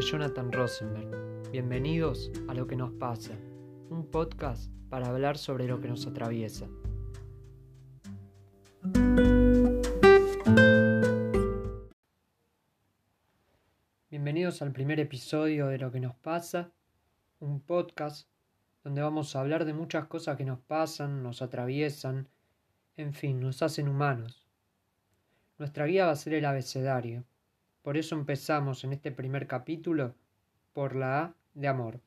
Jonathan Rosenberg. Bienvenidos a Lo que nos pasa, un podcast para hablar sobre lo que nos atraviesa. Bienvenidos al primer episodio de Lo que nos pasa, un podcast donde vamos a hablar de muchas cosas que nos pasan, nos atraviesan, en fin, nos hacen humanos. Nuestra guía va a ser el abecedario. Por eso empezamos en este primer capítulo por la A de amor.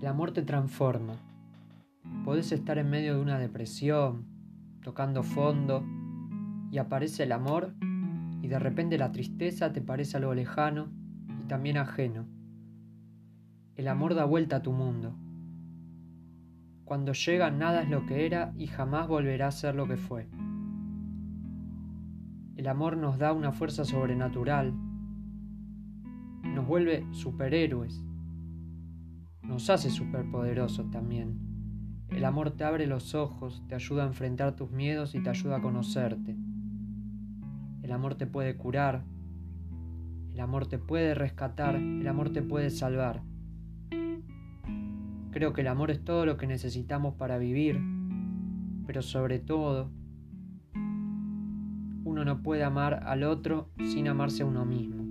El amor te transforma. Podés estar en medio de una depresión, tocando fondo, y aparece el amor, y de repente la tristeza te parece algo lejano y también ajeno. El amor da vuelta a tu mundo. Cuando llega nada es lo que era y jamás volverá a ser lo que fue. El amor nos da una fuerza sobrenatural, nos vuelve superhéroes, nos hace superpoderosos también. El amor te abre los ojos, te ayuda a enfrentar tus miedos y te ayuda a conocerte. El amor te puede curar, el amor te puede rescatar, el amor te puede salvar. Creo que el amor es todo lo que necesitamos para vivir, pero sobre todo, uno no puede amar al otro sin amarse a uno mismo.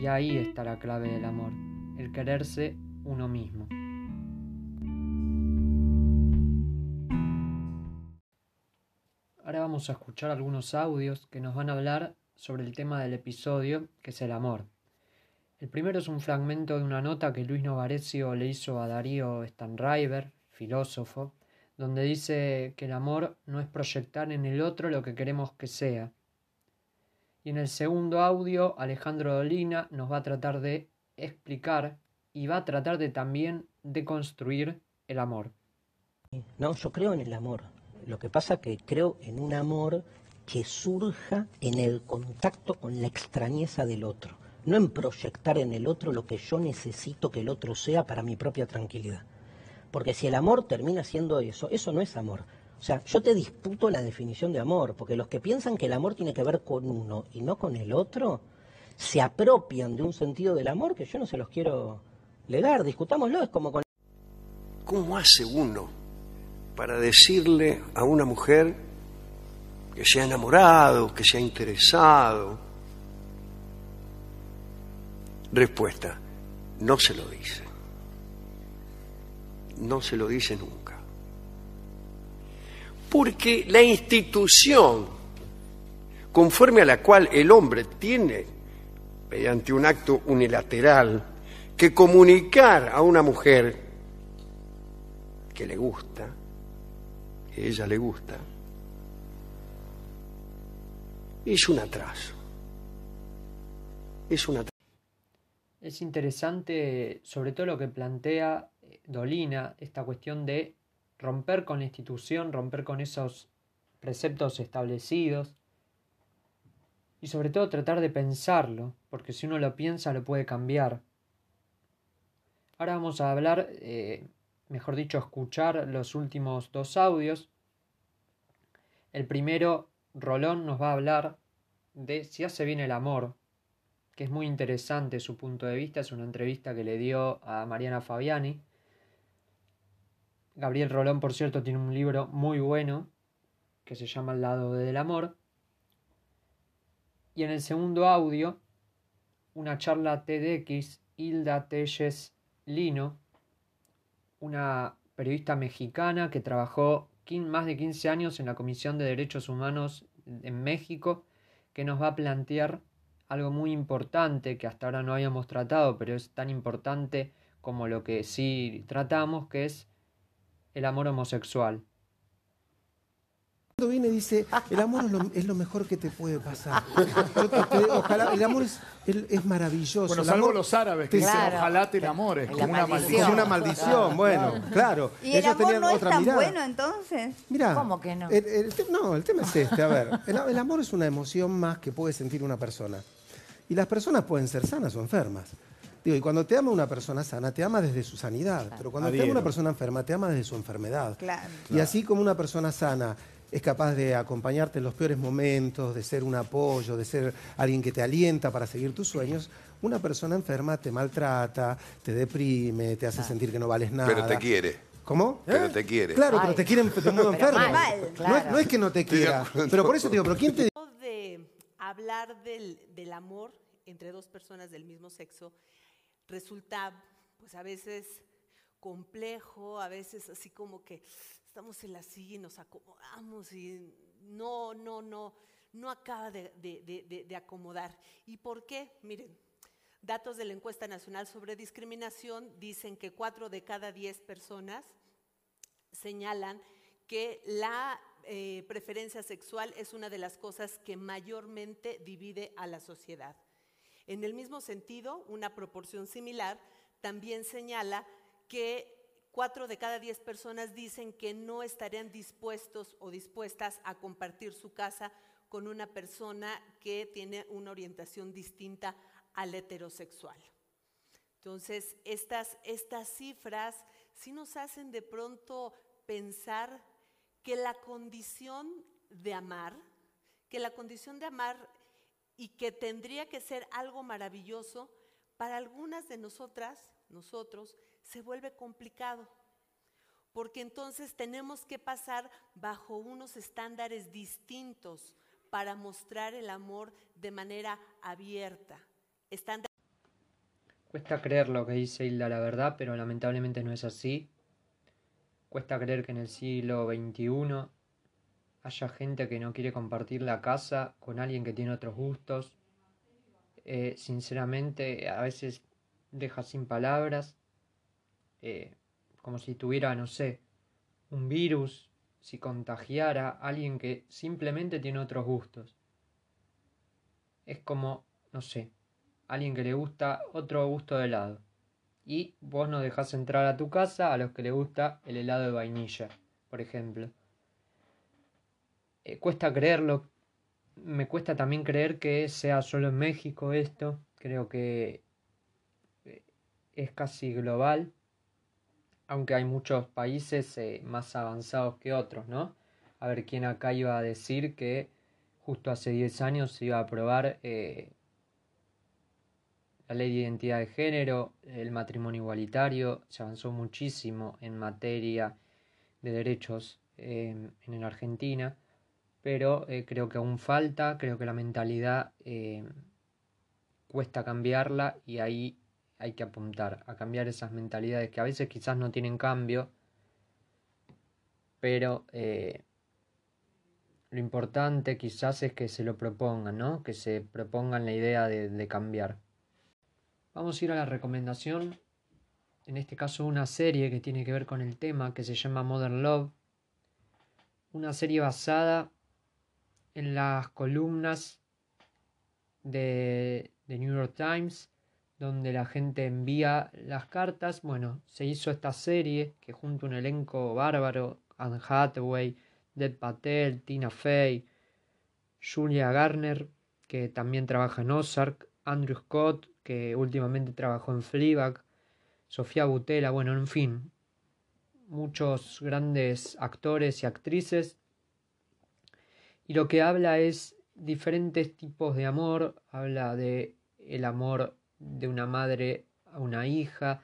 Y ahí está la clave del amor, el quererse uno mismo. Ahora vamos a escuchar algunos audios que nos van a hablar sobre el tema del episodio, que es el amor. El primero es un fragmento de una nota que Luis Novarecio le hizo a Darío Stanriver, filósofo, donde dice que el amor no es proyectar en el otro lo que queremos que sea. Y en el segundo audio, Alejandro Dolina nos va a tratar de explicar y va a tratar de también de construir el amor. No, yo creo en el amor. Lo que pasa que creo en un amor que surja en el contacto con la extrañeza del otro no en proyectar en el otro lo que yo necesito que el otro sea para mi propia tranquilidad. Porque si el amor termina siendo eso, eso no es amor. O sea, yo te disputo la definición de amor, porque los que piensan que el amor tiene que ver con uno y no con el otro, se apropian de un sentido del amor que yo no se los quiero legar. Discutámoslo, es como con... ¿Cómo hace uno para decirle a una mujer que se ha enamorado, que se ha interesado, Respuesta, no se lo dice. No se lo dice nunca. Porque la institución conforme a la cual el hombre tiene, mediante un acto unilateral, que comunicar a una mujer que le gusta, que ella le gusta, es un atraso. Es un atraso. Es interesante sobre todo lo que plantea eh, Dolina, esta cuestión de romper con la institución, romper con esos preceptos establecidos y sobre todo tratar de pensarlo, porque si uno lo piensa lo puede cambiar. Ahora vamos a hablar, eh, mejor dicho, escuchar los últimos dos audios. El primero, Rolón nos va a hablar de si hace bien el amor, que es muy interesante su punto de vista. Es una entrevista que le dio a Mariana Fabiani. Gabriel Rolón, por cierto, tiene un libro muy bueno que se llama El lado del amor. Y en el segundo audio, una charla TEDx, Hilda Telles Lino, una periodista mexicana que trabajó más de 15 años en la Comisión de Derechos Humanos en México, que nos va a plantear algo muy importante que hasta ahora no habíamos tratado, pero es tan importante como lo que sí tratamos, que es el amor homosexual. Cuando viene dice, el amor es lo, mejor que te puede pasar. ojalá, el amor es, es maravilloso. Bueno, salvo los árabes que dicen, ojalá te enamores, como una maldición. Como una maldición, bueno, claro. ¿Y el amor no es tan bueno entonces? Mira, ¿Cómo que no? El, no, el tema es este, a ver, el amor es una emoción más que puede sentir una persona. Y las personas pueden ser sanas o enfermas. Digo, y cuando te ama una persona sana, te ama desde su sanidad. Pero cuando te ama una persona enferma, te ama desde su enfermedad. Y así como una persona sana es capaz de acompañarte en los peores momentos, de ser un apoyo, de ser alguien que te alienta para seguir tus sueños, una persona enferma te maltrata, te deprime, te hace sentir que no vales nada. Pero te quiere. ¿Cómo? Pero te quiere. Claro, pero te quieren de modo enfermo. no, es, no, es, que no te quiera. Pero por eso te digo, pero ¿quién te hablar del, del amor entre dos personas del mismo sexo resulta, pues a veces complejo, a veces así como que estamos en la silla y nos acomodamos y no, no, no, no acaba de, de, de, acomodar. ¿Y por qué? Miren, datos de la encuesta nacional sobre discriminación dicen que cuatro de cada diez personas señalan que la eh, preferencia sexual es una de las cosas que mayormente divide a la sociedad. En el mismo sentido, una proporción similar también señala que cuatro de cada diez personas dicen que no estarían dispuestos o dispuestas a compartir su casa con una persona que tiene una orientación distinta al heterosexual. Entonces, estas, estas cifras sí nos hacen de pronto pensar que la condición de amar, que la condición de amar y que tendría que ser algo maravilloso, para algunas de nosotras, nosotros, se vuelve complicado. Porque entonces tenemos que pasar bajo unos estándares distintos para mostrar el amor de manera abierta. Cuesta creer lo que dice Hilda, la verdad, pero lamentablemente no es así. Cuesta creer que en el siglo XXI haya gente que no quiere compartir la casa con alguien que tiene otros gustos. Eh, sinceramente, a veces deja sin palabras, eh, como si tuviera, no sé, un virus, si contagiara a alguien que simplemente tiene otros gustos. Es como, no sé, alguien que le gusta otro gusto de helado. Y vos no dejás entrar a tu casa a los que le gusta el helado de vainilla, por ejemplo. Eh, cuesta creerlo. Me cuesta también creer que sea solo en México esto. Creo que eh, es casi global. Aunque hay muchos países eh, más avanzados que otros, ¿no? A ver quién acá iba a decir que justo hace 10 años se iba a aprobar la ley de identidad de género, el matrimonio igualitario, se avanzó muchísimo en materia de derechos en la Argentina pero eh, creo que aún falta, creo que la mentalidad eh, cuesta cambiarla y ahí hay que apuntar a cambiar esas mentalidades que a veces quizás no tienen cambio, pero eh, lo importante quizás es que se lo propongan, ¿no? que se propongan la idea de, de cambiar. Vamos a ir a la recomendación, en este caso una serie que tiene que ver con el tema que se llama Modern Love, una serie basada en las columnas de, The New York Times, donde la gente envía las cartas. Bueno, se hizo esta serie que junto a un elenco bárbaro, Anne Hathaway, Dead Patel, Tina Fey, Julia Garner, que también trabaja en Ozark, Andrew Scott, que últimamente trabajó en Fleabag, Sofía Butela, bueno, en fin, muchos grandes actores y actrices. Y lo que habla es diferentes tipos de amor, habla de el amor de una madre a una hija,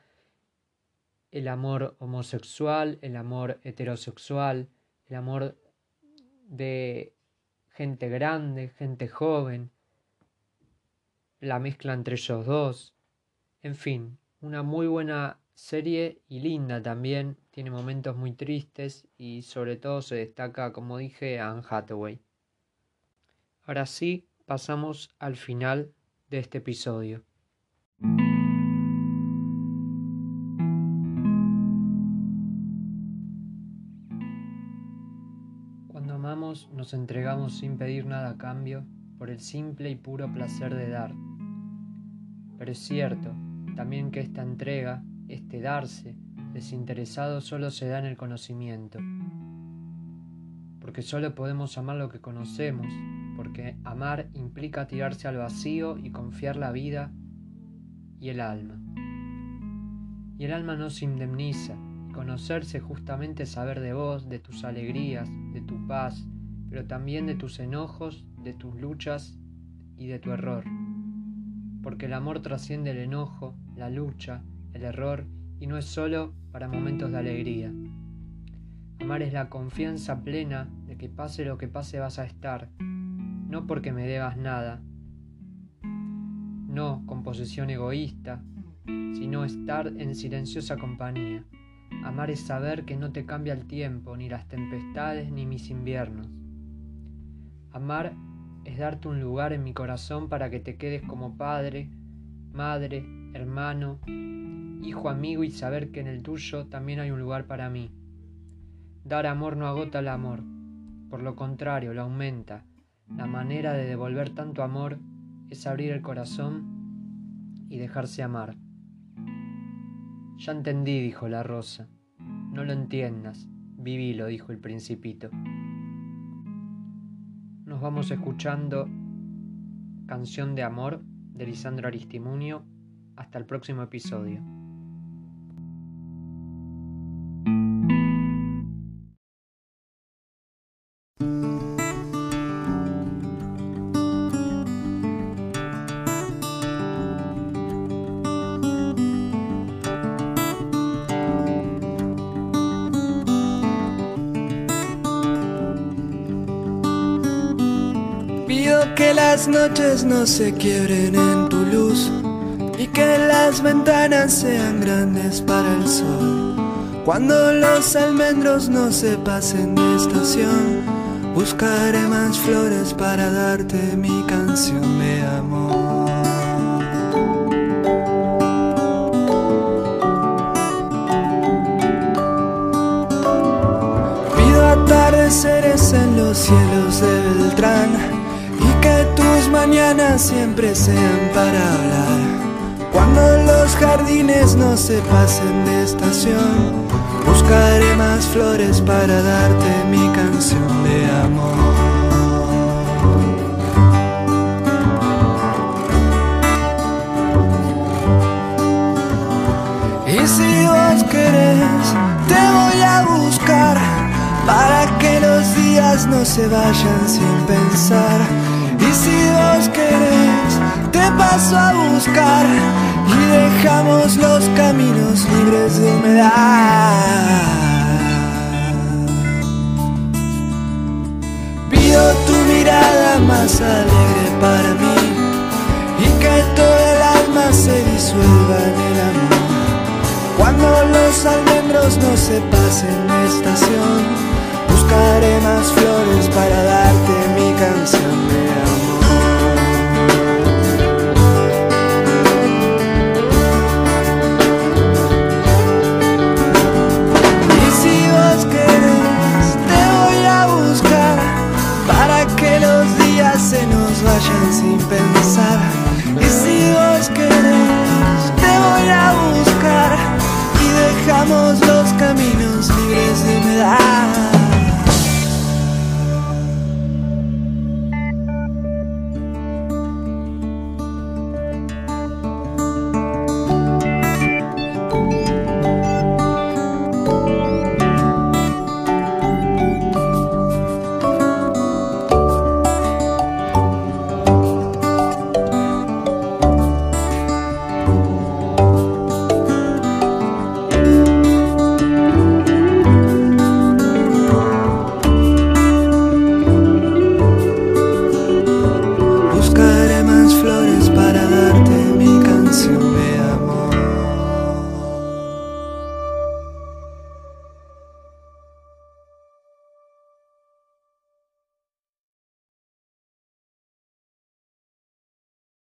el amor homosexual, el amor heterosexual, el amor de gente grande, gente joven, la mezcla entre ellos dos, en fin, una muy buena serie y linda también, tiene momentos muy tristes y sobre todo se destaca, como dije, Anne Hathaway. Ahora sí, pasamos al final de este episodio. Cuando amamos nos entregamos sin pedir nada a cambio por el simple y puro placer de dar. Pero es cierto también que esta entrega, este darse, desinteresado solo se da en el conocimiento. Porque solo podemos amar lo que conocemos porque amar implica tirarse al vacío y confiar la vida y el alma. Y el alma no se indemniza, conocerse justamente saber de vos, de tus alegrías, de tu paz, pero también de tus enojos, de tus luchas y de tu error. Porque el amor trasciende el enojo, la lucha, el error y no es solo para momentos de alegría. Amar es la confianza plena de que pase lo que pase vas a estar, no porque me debas nada, no con posesión egoísta, sino estar en silenciosa compañía. Amar es saber que no te cambia el tiempo, ni las tempestades, ni mis inviernos. Amar es darte un lugar en mi corazón para que te quedes como padre, madre, hermano, hijo amigo y saber que en el tuyo también hay un lugar para mí. Dar amor no agota el amor, por lo contrario, lo aumenta. La manera de devolver tanto amor es abrir el corazón y dejarse amar. Ya entendí, dijo la rosa. No lo entiendas, lo dijo el principito. Nos vamos escuchando Canción de Amor de Lisandro Aristimunio. Hasta el próximo episodio. Que las noches no se quiebren en tu luz y que las ventanas sean grandes para el sol. Cuando los almendros no se pasen de estación, buscaré más flores para darte mi canción de amor. Pido atardeceres en los cielos de Beltrán tus mañanas siempre sean para hablar. Cuando los jardines no se pasen de estación, buscaré más flores para darte mi canción de amor. Y si vos querés, te voy a buscar para que los días no se vayan sin pensar y si vos querés, te paso a buscar y dejamos los caminos libres de humedad. Pido tu mirada más alegre para mí y que todo el alma se disuelva en el amor. Cuando los almendros no se pasen de estación,